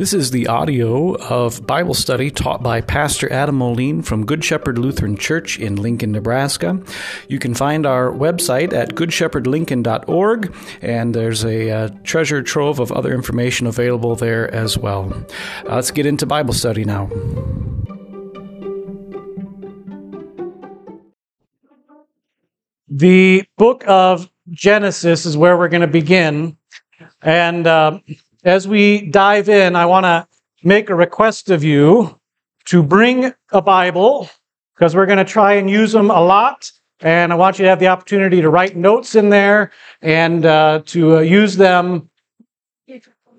This is the audio of Bible study taught by Pastor Adam Moline from Good Shepherd Lutheran Church in Lincoln, Nebraska. You can find our website at goodshepherdlincoln.org, and there's a uh, treasure trove of other information available there as well. Uh, let's get into Bible study now. The book of Genesis is where we're going to begin. And uh, as we dive in, I want to make a request of you to bring a Bible because we're going to try and use them a lot. And I want you to have the opportunity to write notes in there and uh, to uh, use them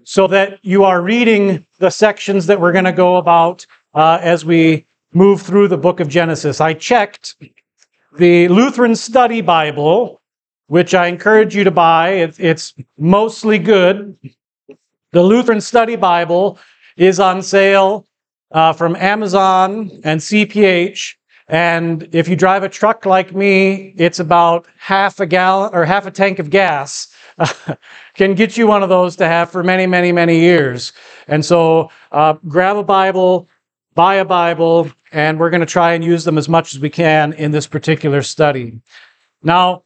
so that you are reading the sections that we're going to go about uh, as we move through the book of Genesis. I checked the Lutheran Study Bible, which I encourage you to buy. It's, it's mostly good. The Lutheran Study Bible is on sale uh, from Amazon and CPH. And if you drive a truck like me, it's about half a gallon or half a tank of gas. can get you one of those to have for many, many, many years. And so uh, grab a Bible, buy a Bible, and we're going to try and use them as much as we can in this particular study. Now,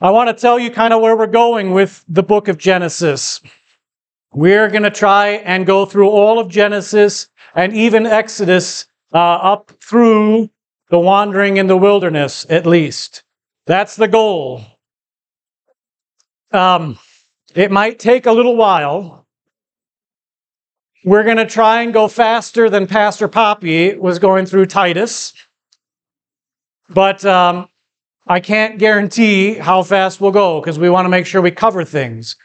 I want to tell you kind of where we're going with the book of Genesis. We're going to try and go through all of Genesis and even Exodus uh, up through the wandering in the wilderness, at least. That's the goal. Um, it might take a little while. We're going to try and go faster than Pastor Poppy was going through Titus. But um, I can't guarantee how fast we'll go because we want to make sure we cover things.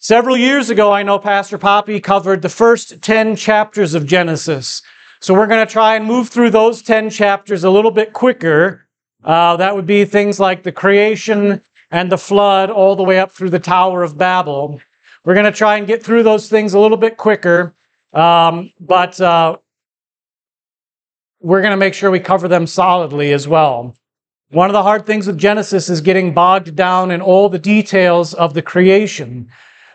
Several years ago, I know Pastor Poppy covered the first 10 chapters of Genesis. So we're going to try and move through those 10 chapters a little bit quicker. Uh, that would be things like the creation and the flood, all the way up through the Tower of Babel. We're going to try and get through those things a little bit quicker, um, but uh, we're going to make sure we cover them solidly as well. One of the hard things with Genesis is getting bogged down in all the details of the creation.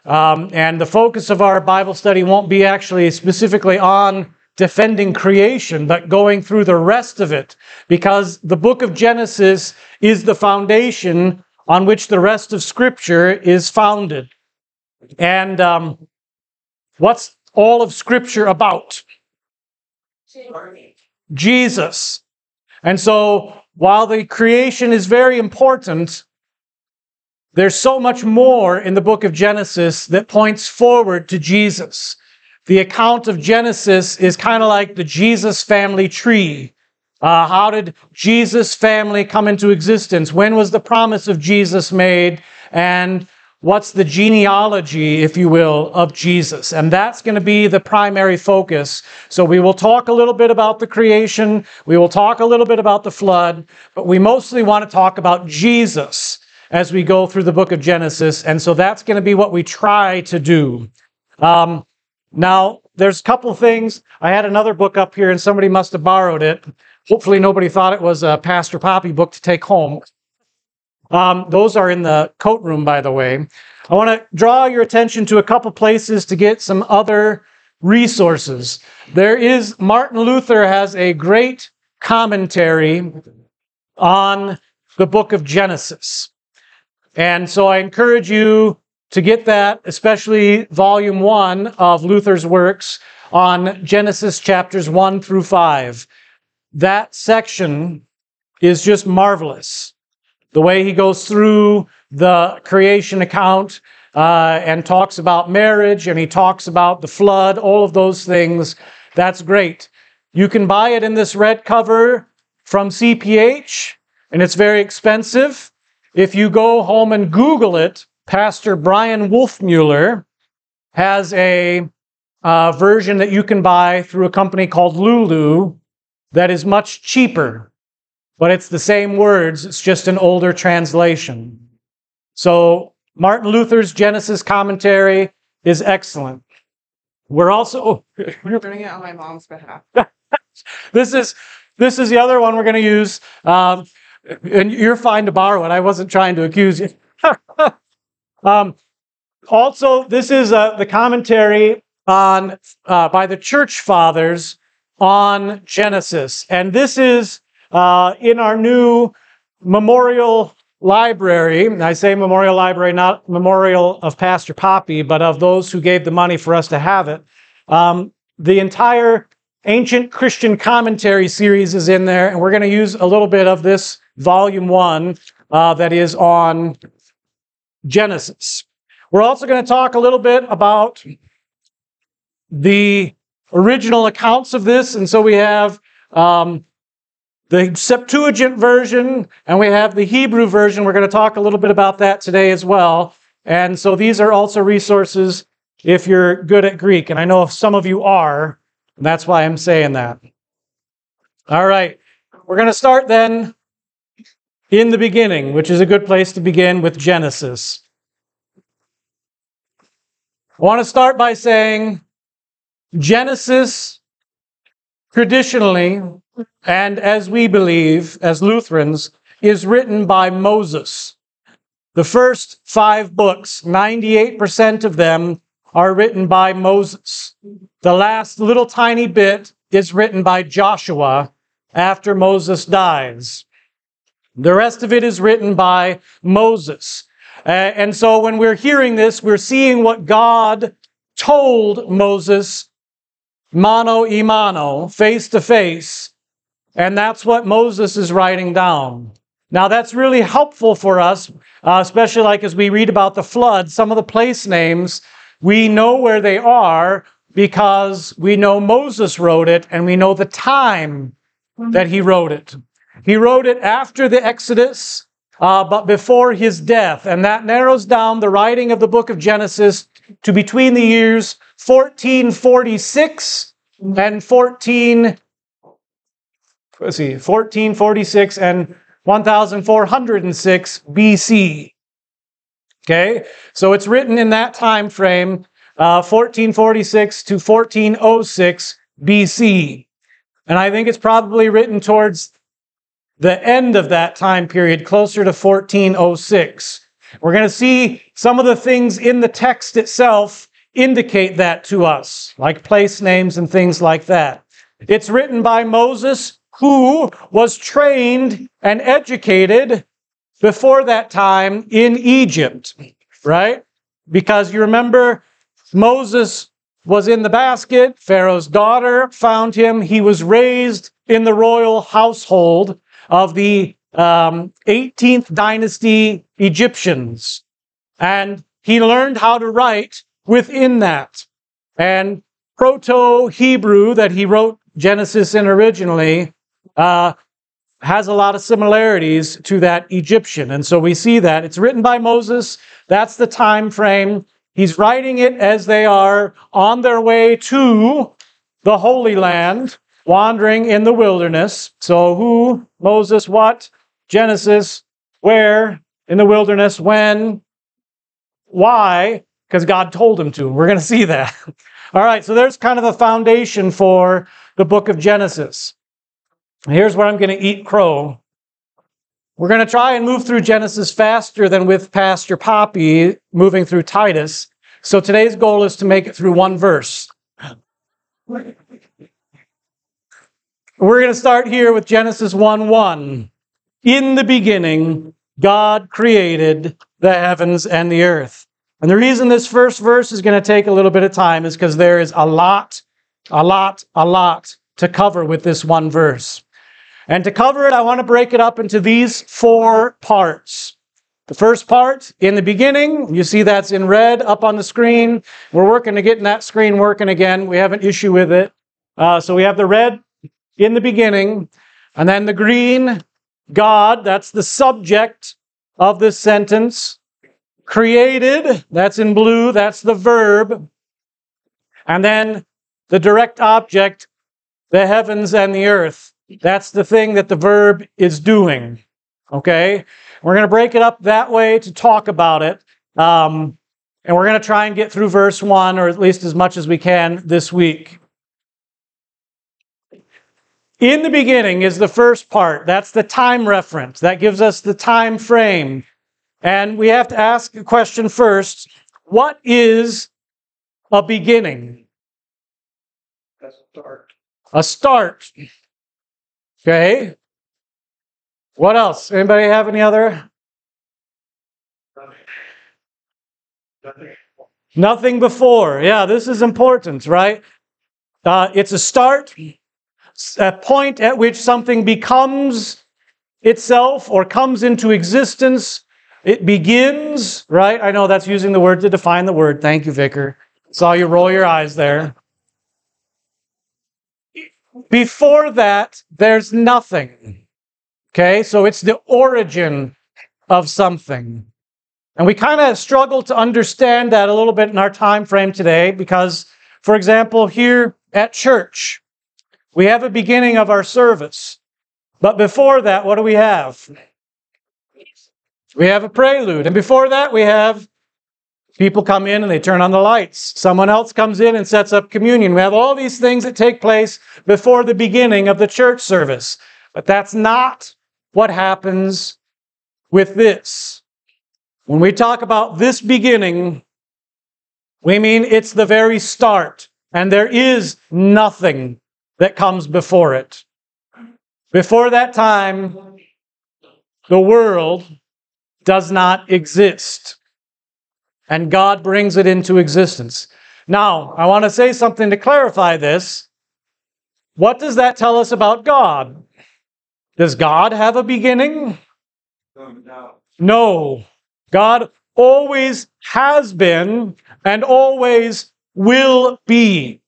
Um, and the focus of our Bible study won't be actually specifically on defending creation, but going through the rest of it, because the book of Genesis is the foundation on which the rest of Scripture is founded. And um, what's all of Scripture about? Jesus. And so, while the creation is very important, there's so much more in the book of Genesis that points forward to Jesus. The account of Genesis is kind of like the Jesus family tree. Uh, how did Jesus' family come into existence? When was the promise of Jesus made? And what's the genealogy, if you will, of Jesus? And that's going to be the primary focus. So we will talk a little bit about the creation. We will talk a little bit about the flood, but we mostly want to talk about Jesus as we go through the book of Genesis. And so that's going to be what we try to do. Um, now, there's a couple things. I had another book up here and somebody must have borrowed it. Hopefully, nobody thought it was a Pastor Poppy book to take home. Um, those are in the coat room, by the way. I want to draw your attention to a couple places to get some other resources. There is, Martin Luther has a great commentary on the book of Genesis. And so I encourage you to get that, especially volume one of Luther's works on Genesis chapters one through five. That section is just marvelous. The way he goes through the creation account uh, and talks about marriage and he talks about the flood, all of those things. That's great. You can buy it in this red cover from CPH, and it's very expensive. If you go home and Google it, Pastor Bryan Wolfmueller has a uh, version that you can buy through a company called Lulu that is much cheaper, but it's the same words, it's just an older translation. So, Martin Luther's Genesis commentary is excellent. We're also oh, we're doing it on my mom's behalf. this is this is the other one we're going to use. Um, and you're fine to borrow it. I wasn't trying to accuse you. um, also, this is uh, the commentary on uh, by the church fathers on Genesis, and this is uh, in our new memorial library. I say memorial library, not memorial of Pastor Poppy, but of those who gave the money for us to have it. Um, the entire ancient Christian commentary series is in there, and we're going to use a little bit of this volume one uh, that is on Genesis. We're also going to talk a little bit about the original accounts of this, and so we have um, the Septuagint version and we have the Hebrew version. We're going to talk a little bit about that today as well. And so these are also resources if you're good at Greek. And I know if some of you are, and that's why I'm saying that. All right, we're going to start then in the beginning, which is a good place to begin with Genesis. I want to start by saying Genesis traditionally, and as we believe as Lutherans, is written by Moses. The first five books, 98% of them are written by Moses. The last little tiny bit is written by Joshua after Moses dies. The rest of it is written by Moses. Uh, and so when we're hearing this, we're seeing what God told Moses mano y mano, face to face. And that's what Moses is writing down. Now, that's really helpful for us, uh, especially like as we read about the flood, some of the place names, we know where they are because we know Moses wrote it and we know the time that he wrote it. He wrote it after the Exodus, uh, but before his death. And that narrows down the writing of the book of Genesis to between the years 1446 and 14, let's see, 1446 and 1406 BC. Okay, so it's written in that time frame, uh, 1446 to 1406 BC. And I think it's probably written towards the end of that time period, closer to 1406. We're going to see some of the things in the text itself indicate that to us, like place names and things like that. It's written by Moses, who was trained and educated before that time in Egypt, right? Because you remember Moses was in the basket, Pharaoh's daughter found him. He was raised in the royal household of the um, 18th dynasty Egyptians. And he learned how to write within that. And Proto Hebrew that he wrote Genesis in originally uh, has a lot of similarities to that Egyptian. And so we see that. It's written by Moses. That's the time frame. He's writing it as they are on their way to the Holy Land, wandering in the wilderness. So who, Moses, what? Genesis, where? In the wilderness, when? Why? because God told him to. We're going to see that. All right, so there's kind of a foundation for the book of Genesis. Here's where I'm going to eat crow. We're going to try and move through Genesis faster than with Pastor Poppy moving through Titus. So today's goal is to make it through one verse. We're going to start here with Genesis 1 1. In the beginning, God created the heavens and the earth. And the reason this first verse is going to take a little bit of time is because there is a lot, a lot, a lot to cover with this one verse. And to cover it, I want to break it up into these four parts. The first part, in the beginning, you see that's in red up on the screen. We're working to getting that screen working again. We have an issue with it. Uh, so we have the red in the beginning, and then the green, God, that's the subject of this sentence. Created, that's in blue, that's the verb. And then the direct object, the heavens and the earth. That's the thing that the verb is doing. Okay? We're going to break it up that way to talk about it. Um, and we're going to try and get through verse 1, or at least as much as we can this week. In the beginning is the first part. That's the time reference. That gives us the time frame. And we have to ask a question first what is a beginning? A start. A start. Okay. What else? Anybody have any other? Nothing before. Yeah, this is important, right? Uh, it's a start, a point at which something becomes itself or comes into existence. It begins, right? I know that's using the word to define the word. Thank you, Vicar. Saw you roll your eyes there. Before that, there's nothing. Okay, so it's the origin of something. And we kind of struggle to understand that a little bit in our time frame today because, for example, here at church, we have a beginning of our service. But before that, what do we have? We have a prelude. And before that, we have people come in and they turn on the lights. Someone else comes in and sets up communion. We have all these things that take place before the beginning of the church service. But that's not what happens with this. When we talk about this beginning, we mean it's the very start, and there is nothing that comes before it. Before that time, the world does not exist, and God brings it into existence. Now, I want to say something to clarify this. What does that tell us about God? Does God have a beginning? No. God always has been and always will be.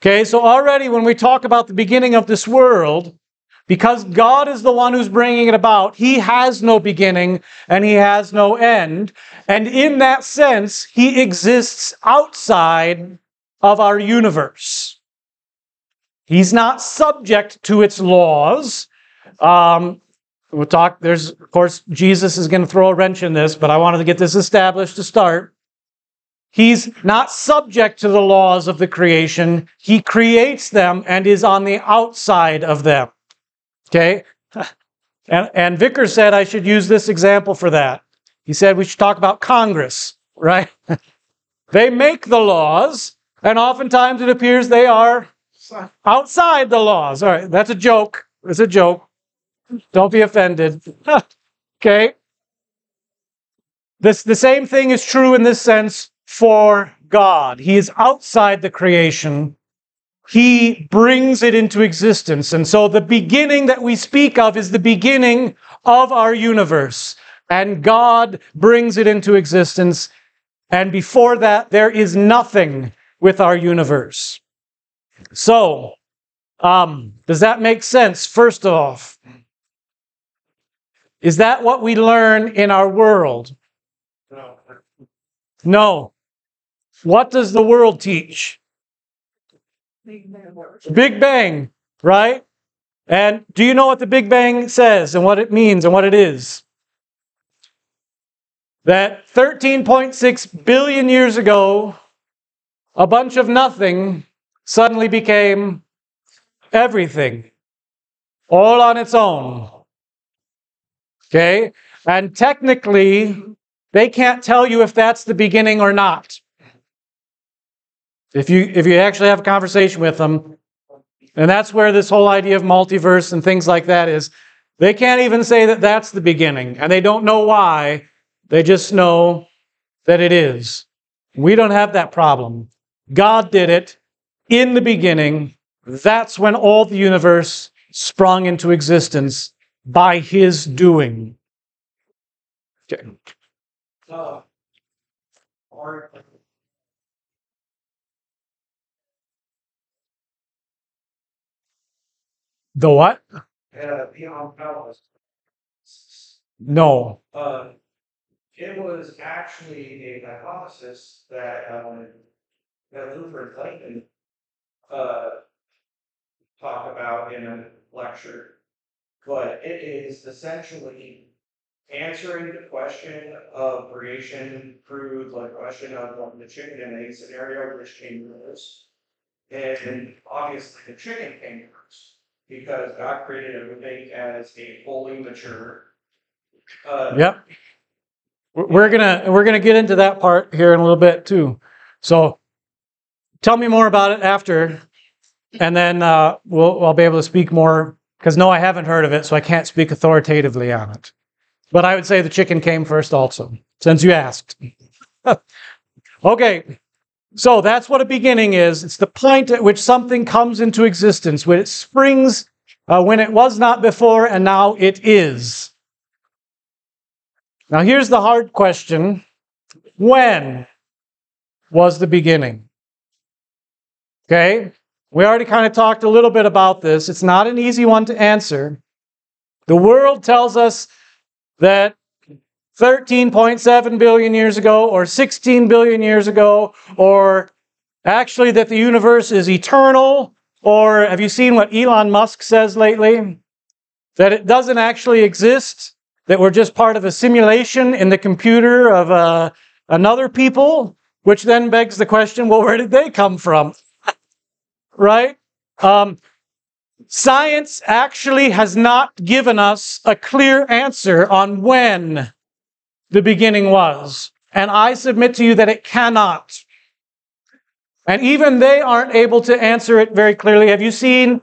Okay, so already when we talk about the beginning of this world, because God is the one who's bringing it about, He has no beginning and He has no end. And in that sense, He exists outside of our universe. He's not subject to its laws. Um, We'll talk. There's, of course, Jesus is going to throw a wrench in this, but I wanted to get this established to start. He's not subject to the laws of the creation. He creates them and is on the outside of them. Okay? And, and Vicar's said I should use this example for that. He said we should talk about Congress, right? they make the laws, and oftentimes it appears they are outside the laws. All right, that's a joke. It's a joke. Don't be offended. okay? This, the same thing is true in this sense for God. He is outside the creation. He brings it into existence. And so the beginning that we speak of is the beginning of our universe. And God brings it into existence. And before that, there is nothing with our universe. So, um, does that make sense? First off, is that what we learn in our world? No. No. What does the world teach? Big Bang, right? And do you know what the Big Bang says and what it means and what it is? That 13.6 billion years ago, a bunch of nothing suddenly became everything, all on its own. Okay? And technically, they can't tell you if that's the beginning or not. If you if you actually have a conversation with them, and that's where this whole idea of multiverse and things like that is, they can't even say that that's the beginning, and they don't know why. They just know that it is. We don't have that problem. God did it in the beginning. That's when all the universe sprung into existence by his doing. Okay. Uh, the what? Uh, beyond palace. No. Uh, it was actually a hypothesis that um, that Luther Clayton uh, talked about in a lecture but it is essentially answering the question of creation through the question of the chicken and egg scenario, which came first. And obviously the chicken came first because God created everything as a fully mature. Uh, yep. We're gonna we're gonna get into that part here in a little bit too. So tell me more about it after. and then uh, we'll, I'll be able to speak more because no, I haven't heard of it, so I can't speak authoritatively on it. But I would say the chicken came first, also, since you asked. okay, so that's what a beginning is. It's the point at which something comes into existence, when it springs uh, when it was not before, and now it is. Now, here's the hard question When was the beginning? Okay, we already kind of talked a little bit about this. It's not an easy one to answer. The world tells us that 13.7 billion years ago, or 16 billion years ago, or actually that the universe is eternal, or have you seen what Elon Musk says lately? That it doesn't actually exist, that we're just part of a simulation in the computer of uh, another people, which then begs the question well, where did they come from? right? Um, science actually has not given us a clear answer on when the beginning was. And I submit to you that it cannot. And even they aren't able to answer it very clearly. Have you seen,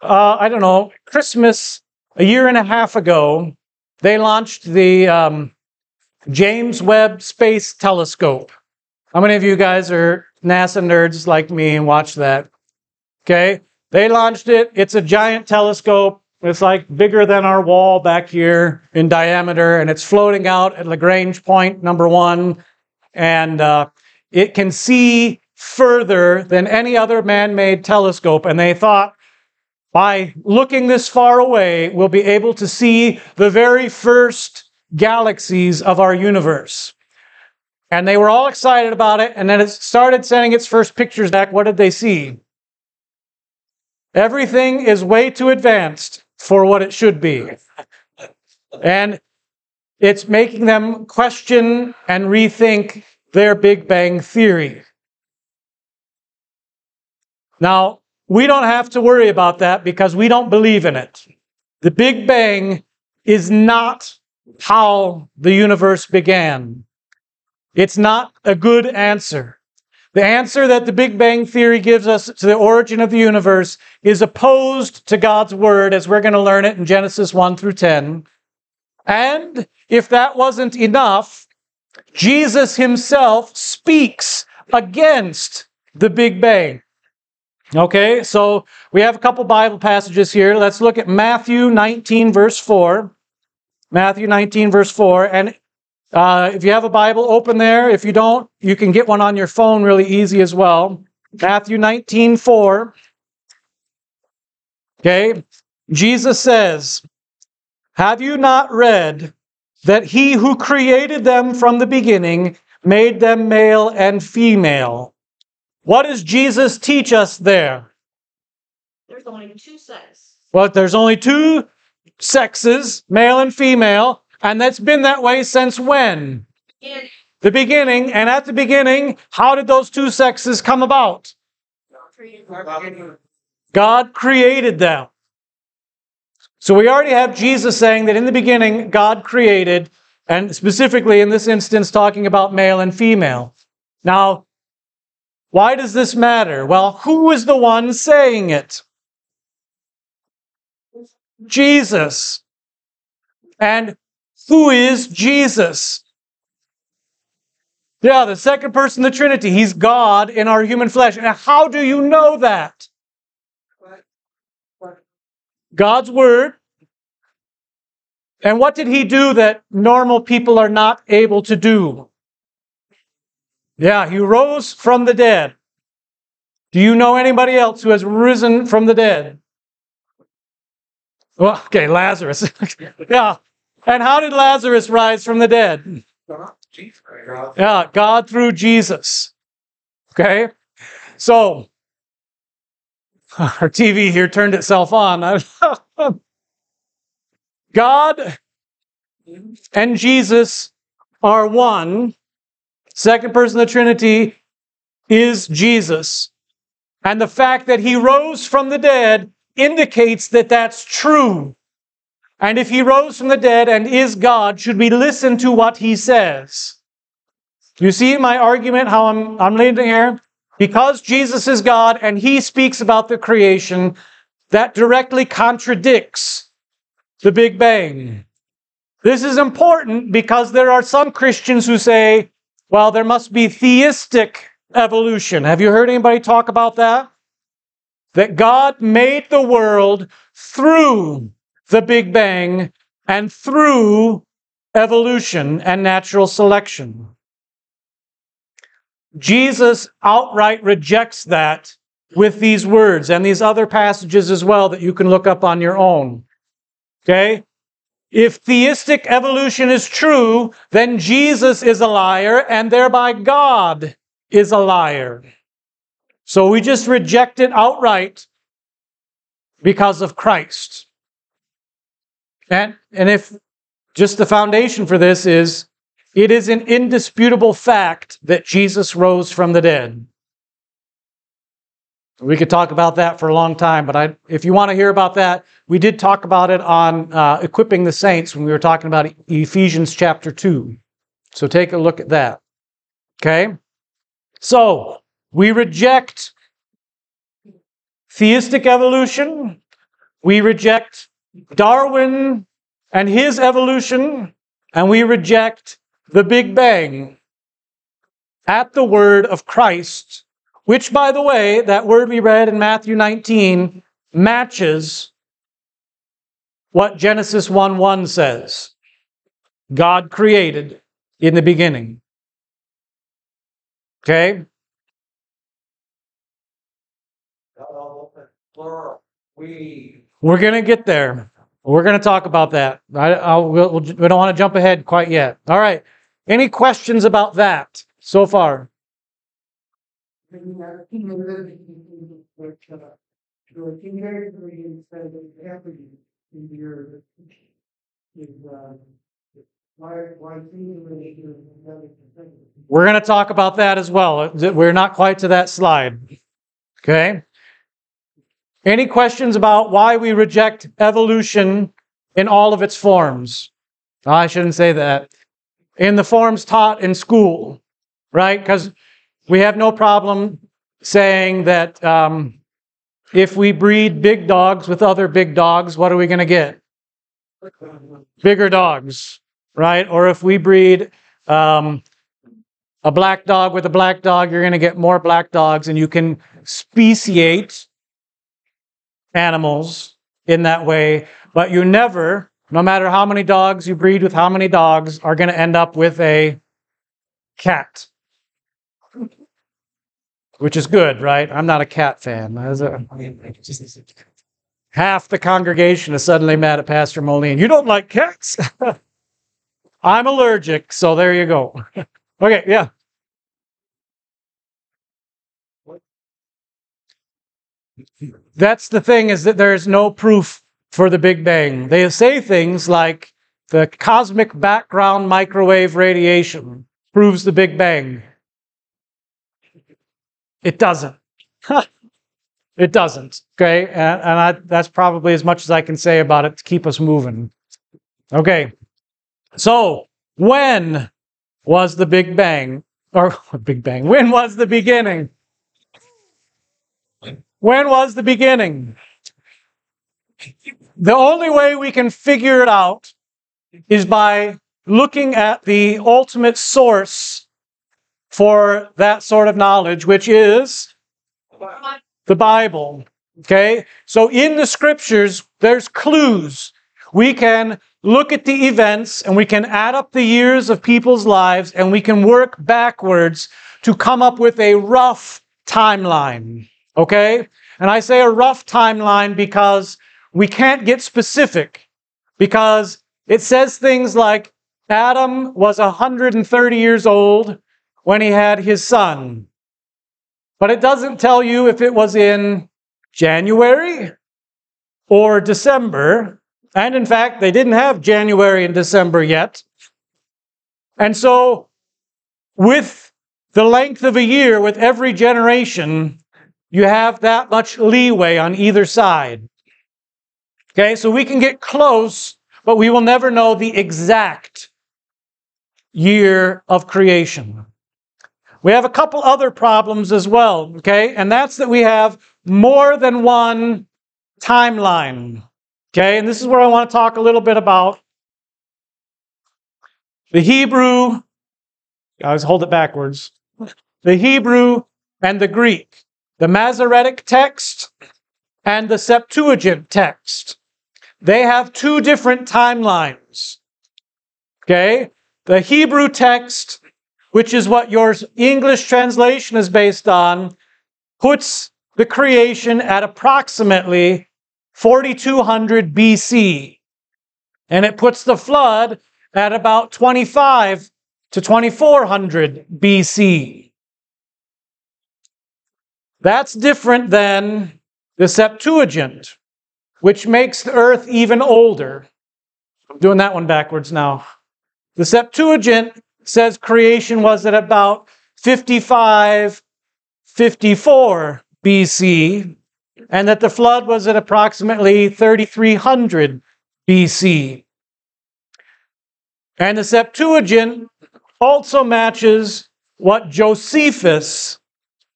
uh, I don't know, Christmas a year and a half ago, they launched the um, James Webb Space Telescope. How many of you guys are NASA nerds like me and watch that? Okay. They launched it. It's a giant telescope. It's like bigger than our wall back here in diameter, and it's floating out at Lagrange point number one. And uh, it can see further than any other man made telescope. And they thought, by looking this far away, we'll be able to see the very first galaxies of our universe. And they were all excited about it. And then it started sending its first pictures back. What did they see? Everything is way too advanced for what it should be. And it's making them question and rethink their Big Bang theory. Now, we don't have to worry about that because we don't believe in it. The Big Bang is not how the universe began. It's not a good answer. The answer that the Big Bang Theory gives us to the origin of the universe is opposed to God's Word, as we're going to learn it in Genesis 1 through 10. And if that wasn't enough, Jesus himself speaks against the Big Bang. Okay, so we have a couple Bible passages here. Let's look at Matthew 19, verse 4. Matthew 19, verse 4. And uh, if you have a Bible, open there. If you don't, you can get one on your phone really easy as well. Matthew 19, 4. Okay, Jesus says, Have you not read that he who created them from the beginning made them male and female? What does Jesus teach us there? There's only two sexes. Well, there's only two sexes, male and female, and that's been that way since when? In The beginning. And at the beginning, how did those two sexes come about? God created them. So we already have Jesus saying that in the beginning, God created, and specifically in this instance, talking about male and female. Now, why does this matter? Well, who is the one saying it? Jesus. And who is Jesus? Yeah, the second person of the Trinity. He's God in our human flesh. And how do you know that? God's Word. And what did he do that normal people are not able to do? Yeah, he rose from the dead. Do you know anybody else who has risen from the dead? Well, okay, Lazarus. yeah. And how did Lazarus rise from the dead? Yeah, God through Jesus. Okay? So, our TV here turned itself on. God and Jesus are one. Second person of the Trinity is Jesus. And the fact that he rose from the dead indicates that that's true. And if he rose from the dead and is God, should we listen to what he says? You see my argument, how I'm, I'm leading here? because Jesus is God and he speaks about the creation, that directly contradicts the Big Bang. This is important because there are some Christians who say, well, there must be theistic evolution. Have you heard anybody talk about that? That God made the world through the Big Bang and through evolution and natural selection. Jesus outright rejects that with these words and these other passages as well that you can look up on your own. Okay? If theistic evolution is true, then Jesus is a liar and thereby God is a liar. So we just reject it outright because of Christ. And, and if just the foundation for this is it is an indisputable fact that Jesus rose from the dead. We could talk about that for a long time, but I, if you want to hear about that, we did talk about it on uh, equipping the saints when we were talking about Ephesians chapter 2. So take a look at that. Okay? So, we reject theistic evolution, we reject Darwin and his evolution, and we reject the Big Bang at the word of Christ which, by the way, that word we read in Matthew 19 matches what Genesis 1 1 says God created in the beginning. Okay? We. We're going to get there. We're going to talk about that. I, I'll, we'll, we don't want to jump ahead quite yet. All right. Any questions about that so far? We're going to talk about that as well. We're not quite to that slide. Okay? Any questions about why we reject evolution in all of its forms? I shouldn't say that. In the forms taught in school, right? Because we have no problem saying that um, if we breed big dogs with other big dogs, what are we going to get? Bigger dogs, right? Or if we breed um, a black dog with a black dog, you're going to get more black dogs, and you can speciate animals in that way. But you never, no matter how many dogs you breed with how many dogs, are going to end up with a cat which is good, right? I'm not a cat fan. Half the congregation is suddenly mad at Pastor Moline. You don't like cats? I'm allergic, so there you go. okay, yeah. That's the thing is that there's no proof for the Big Bang. They say things like the cosmic background microwave radiation proves the Big Bang. It doesn't. it doesn't. Okay. And, and I, that's probably as much as I can say about it to keep us moving. Okay. So, when was the Big Bang? Or Big Bang. When was the beginning? When was the beginning? The only way we can figure it out is by looking at the ultimate source for that sort of knowledge, which is the Bible. Okay? So in the scriptures, there's clues. We can look at the events and we can add up the years of people's lives and we can work backwards to come up with a rough timeline. Okay? And I say a rough timeline because we can't get specific because it says things like Adam was 130 years old when he had his son. But it doesn't tell you if it was in January or December. And in fact, they didn't have January and December yet. And so, with the length of a year, with every generation, you have that much leeway on either side. Okay, so we can get close, but we will never know the exact year of creation. We have a couple other problems as well, okay? And that's that we have more than one timeline, okay? And this is where I want to talk a little bit about the Hebrew, I always hold it backwards, the Hebrew and the Greek, the Masoretic text and the Septuagint text. They have two different timelines. Okay? The Hebrew text, which is what your English translation is based on, puts the creation at approximately 4200 BC. And it puts the flood at about 25 to 2400 BC. That's different than the Septuagint, which makes the earth even older. I'm doing that one backwards now. The Septuagint says creation was at about 55, 54 BC, and that the flood was at approximately 3300 BC. And the Septuagint also matches what Josephus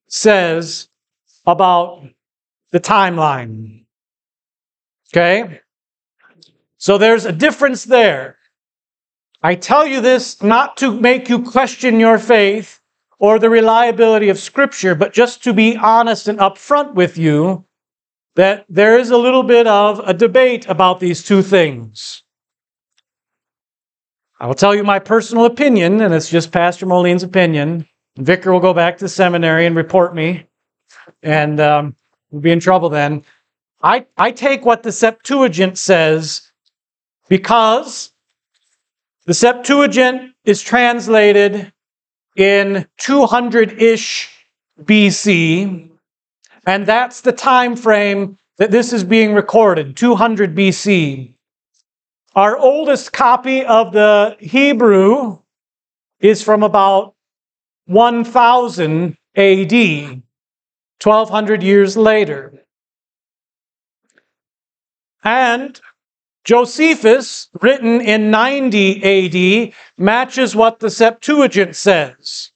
says about the timeline. Okay? So there's a difference there. I tell you this not to make you question your faith or the reliability of Scripture, but just to be honest and upfront with you that there is a little bit of a debate about these two things. I will tell you my personal opinion, and it's just Pastor Moline's opinion. Vicar will go back to seminary and report me, and um, we'll be in trouble then. I, I take what the Septuagint says because the Septuagint is translated in 200 ish BC, and that's the time frame that this is being recorded 200 BC. Our oldest copy of the Hebrew is from about 1000 AD, 1200 years later. And Josephus, written in 90 AD, matches what the Septuagint says.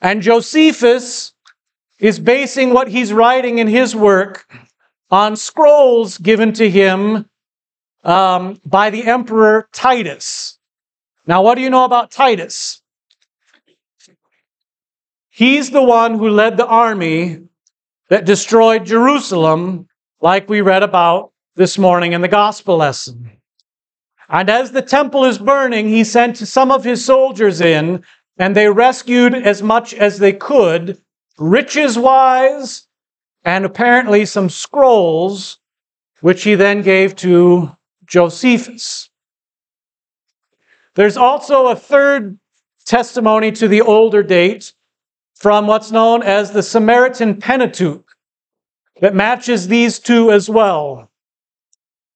And Josephus is basing what he's writing in his work on scrolls given to him um, by the Emperor Titus. Now, what do you know about Titus? He's the one who led the army that destroyed Jerusalem, like we read about this morning in the gospel lesson. And as the temple is burning, he sent some of his soldiers in, and they rescued as much as they could, riches wise, and apparently some scrolls, which he then gave to Josephus. There's also a third testimony to the older date from what's known as the Samaritan Pentateuch that matches these two as well.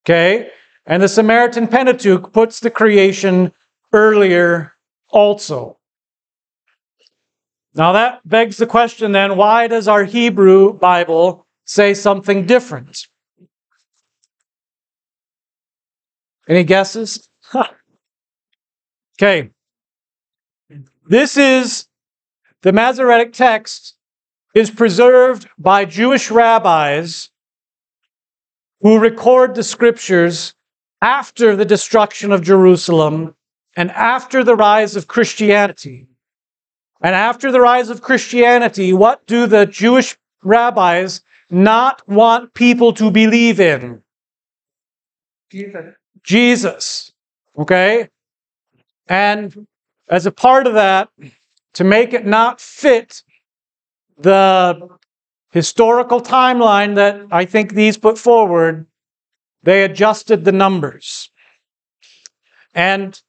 Okay? And the Samaritan Pentateuch puts the creation earlier also. Now that begs the question then why does our Hebrew Bible say something different? Any guesses? okay. This is the Masoretic text is preserved by Jewish rabbis who record the scriptures after the destruction of Jerusalem and after the rise of Christianity. And after the rise of Christianity, what do the Jewish rabbis not want people to believe in? Jesus. Jesus. Okay? And as a part of that, to make it not fit the historical timeline that I think these put forward, they adjusted the numbers. And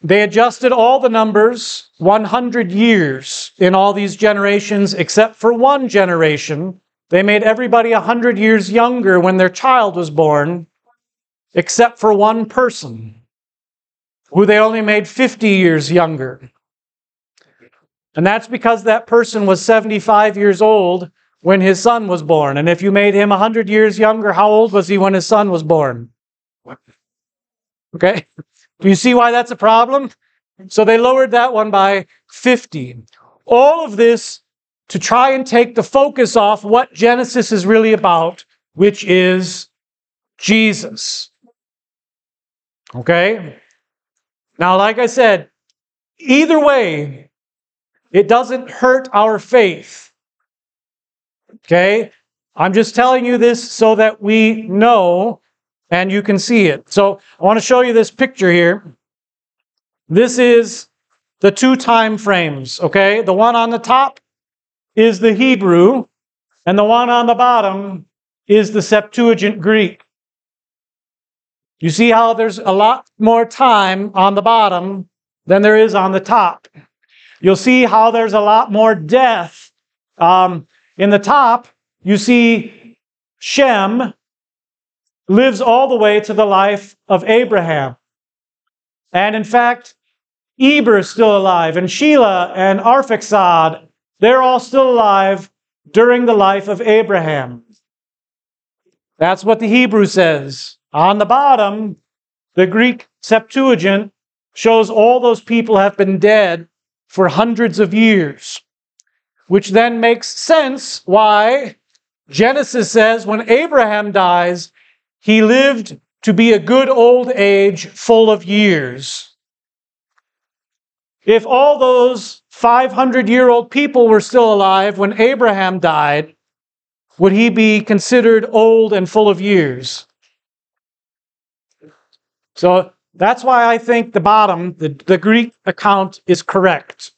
they adjusted all the numbers 100 years in all these generations, except for one generation. They made everybody 100 years younger when their child was born, except for one person, who they only made 50 years younger. And that's because that person was 75 years old when his son was born. And if you made him 100 years younger, how old was he when his son was born? Okay? Do you see why that's a problem? So they lowered that one by 50. all of this to try and take the focus off what Genesis is really about, which is Jesus. Okay? Now, like I said, either way, it doesn't hurt our faith. Okay? I'm just telling you this so that we know and you can see it. So I want to show you this picture here. This is the two time frames, okay? The one on the top is the Hebrew, and the one on the bottom is the Septuagint Greek. You see how there's a lot more time on the bottom than there is on the top. You'll see how there's a lot more death. Um, in the top, you see Shem lives all the way to the life of Abraham. And in fact, Eber is still alive, and Shelah and Arphaxad, they're all still alive during the life of Abraham. That's what the Hebrew says. On the bottom, the Greek Septuagint shows all those people have been dead for hundreds of years, which then makes sense why Genesis says when Abraham dies, he lived to be a good old age full of years. If all those 500 year old people were still alive when Abraham died, would he be considered old and full of years? So that's why I think the bottom, the, the Greek account is correct.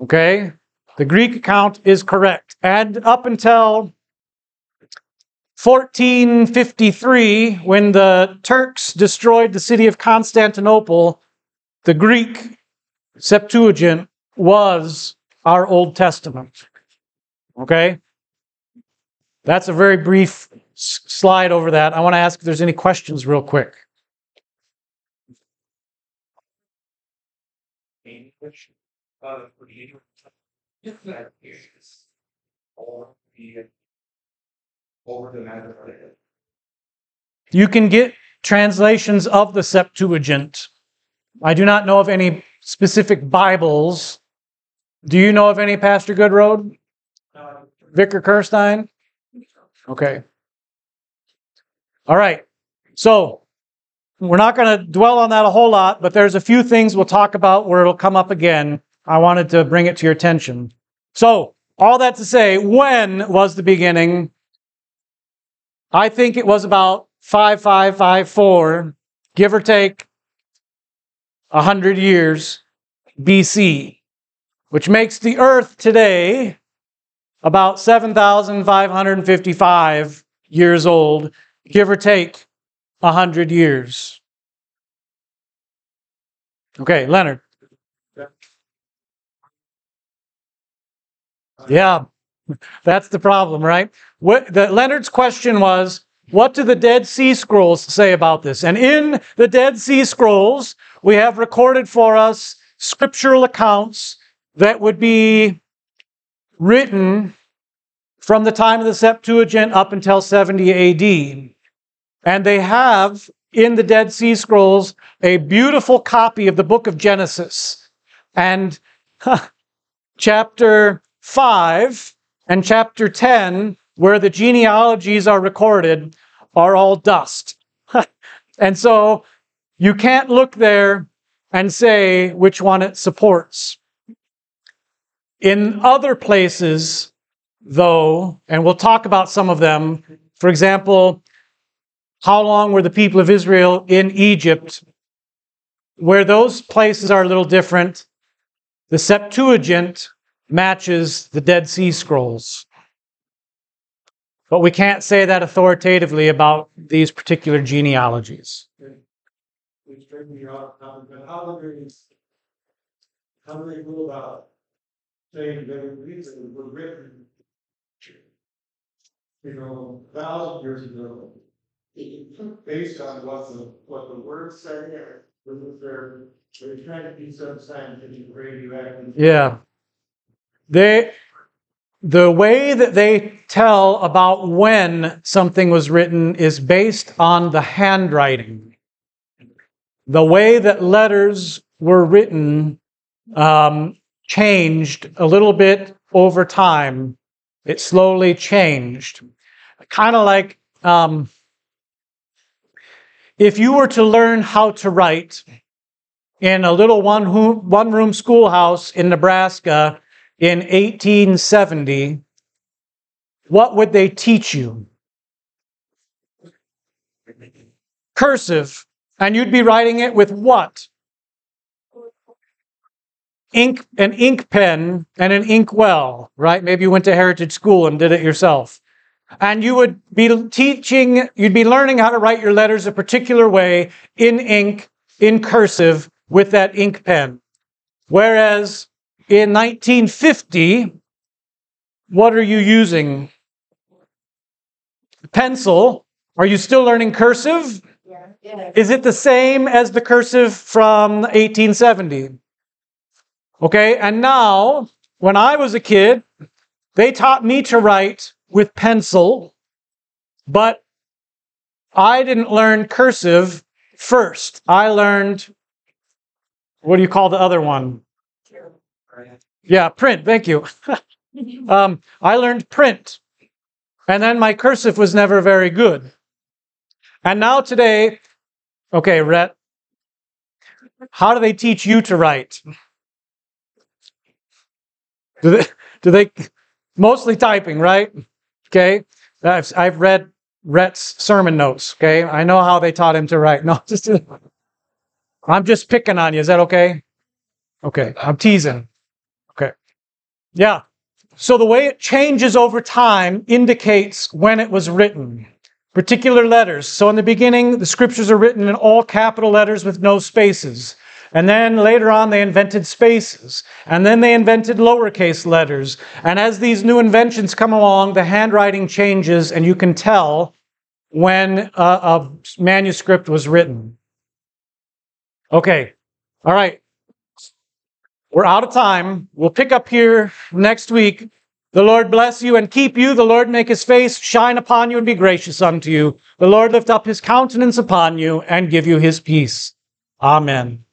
Okay? The Greek account is correct. And up until 1453, when the Turks destroyed the city of Constantinople, the Greek Septuagint was our Old Testament. Okay? That's a very brief slide over that. I want to ask if there's any questions, real quick. Uh, that is over the over the matter. You can get translations of the Septuagint. I do not know of any specific Bibles. Do you know of any, Pastor Goodroad? Vicar Kirstein? Okay. All right. So we're not going to dwell on that a whole lot, but there's a few things we'll talk about where it'll come up again. I wanted to bring it to your attention. So, all that to say, when was the beginning? I think it was about 5554, give or take 100 years BC, which makes the earth today about 7,555 years old, give or take 100 years. Okay, Leonard. Yeah, that's the problem, right? What, the, Leonard's question was, what do the Dead Sea Scrolls say about this? And in the Dead Sea Scrolls, we have recorded for us scriptural accounts that would be written from the time of the Septuagint up until 70 AD. And they have in the Dead Sea Scrolls a beautiful copy of the book of Genesis. And chapter 5 and chapter 10, where the genealogies are recorded, are all dust. and so you can't look there and say which one it supports. In other places, though, and we'll talk about some of them, for example, how long were the people of Israel in Egypt? Where those places are a little different, the Septuagint matches the Dead Sea Scrolls. But we can't say that authoritatively about these particular genealogies. How do they, go about saying that the reason were written, you know, thousand years ago, based on what the, what the or was there, they're trying to do some scientific radioactive? Yeah. They, the way that they tell about when something was written is based on the handwriting. The way that letters were written um, changed a little bit over time. It slowly changed. Kind of like um, if you were to learn how to write in a little one, one room schoolhouse in Nebraska in 1870, what would they teach you? Cursive. And you'd be writing it with what? Ink, an ink pen and an ink well, right? Maybe you went to Heritage School and did it yourself. And you would be teaching, you'd be learning how to write your letters a particular way in ink, in cursive, with that ink pen. Whereas in 1950, what are you using? Pencil. Are you still learning cursive? Yeah. yeah. Is it the same as the cursive from 1870? Okay, and now, when I was a kid, they taught me to write with pencil, but I didn't learn cursive first. I learned, what do you call the other one? Yeah, print. Thank you. um, I learned print. And then my cursive was never very good. And now today, okay, Rhett, how do they teach you to write? Do they, do they mostly typing, right? Okay. I've, I've read Rhett's sermon notes. Okay. I know how they taught him to write. No, just, I'm just picking on you. Is that okay? Okay. I'm teasing. Okay. Yeah. So the way it changes over time indicates when it was written. Particular letters. So in the beginning, the scriptures are written in all capital letters with no spaces. And then later on, they invented spaces. And then they invented lowercase letters. And as these new inventions come along, the handwriting changes, and you can tell when a, a manuscript was written. Okay. All right. We're out of time. We'll pick up here next week. The Lord bless you and keep you. The Lord make his face shine upon you and be gracious unto you. The Lord lift up his countenance upon you and give you his peace. Amen.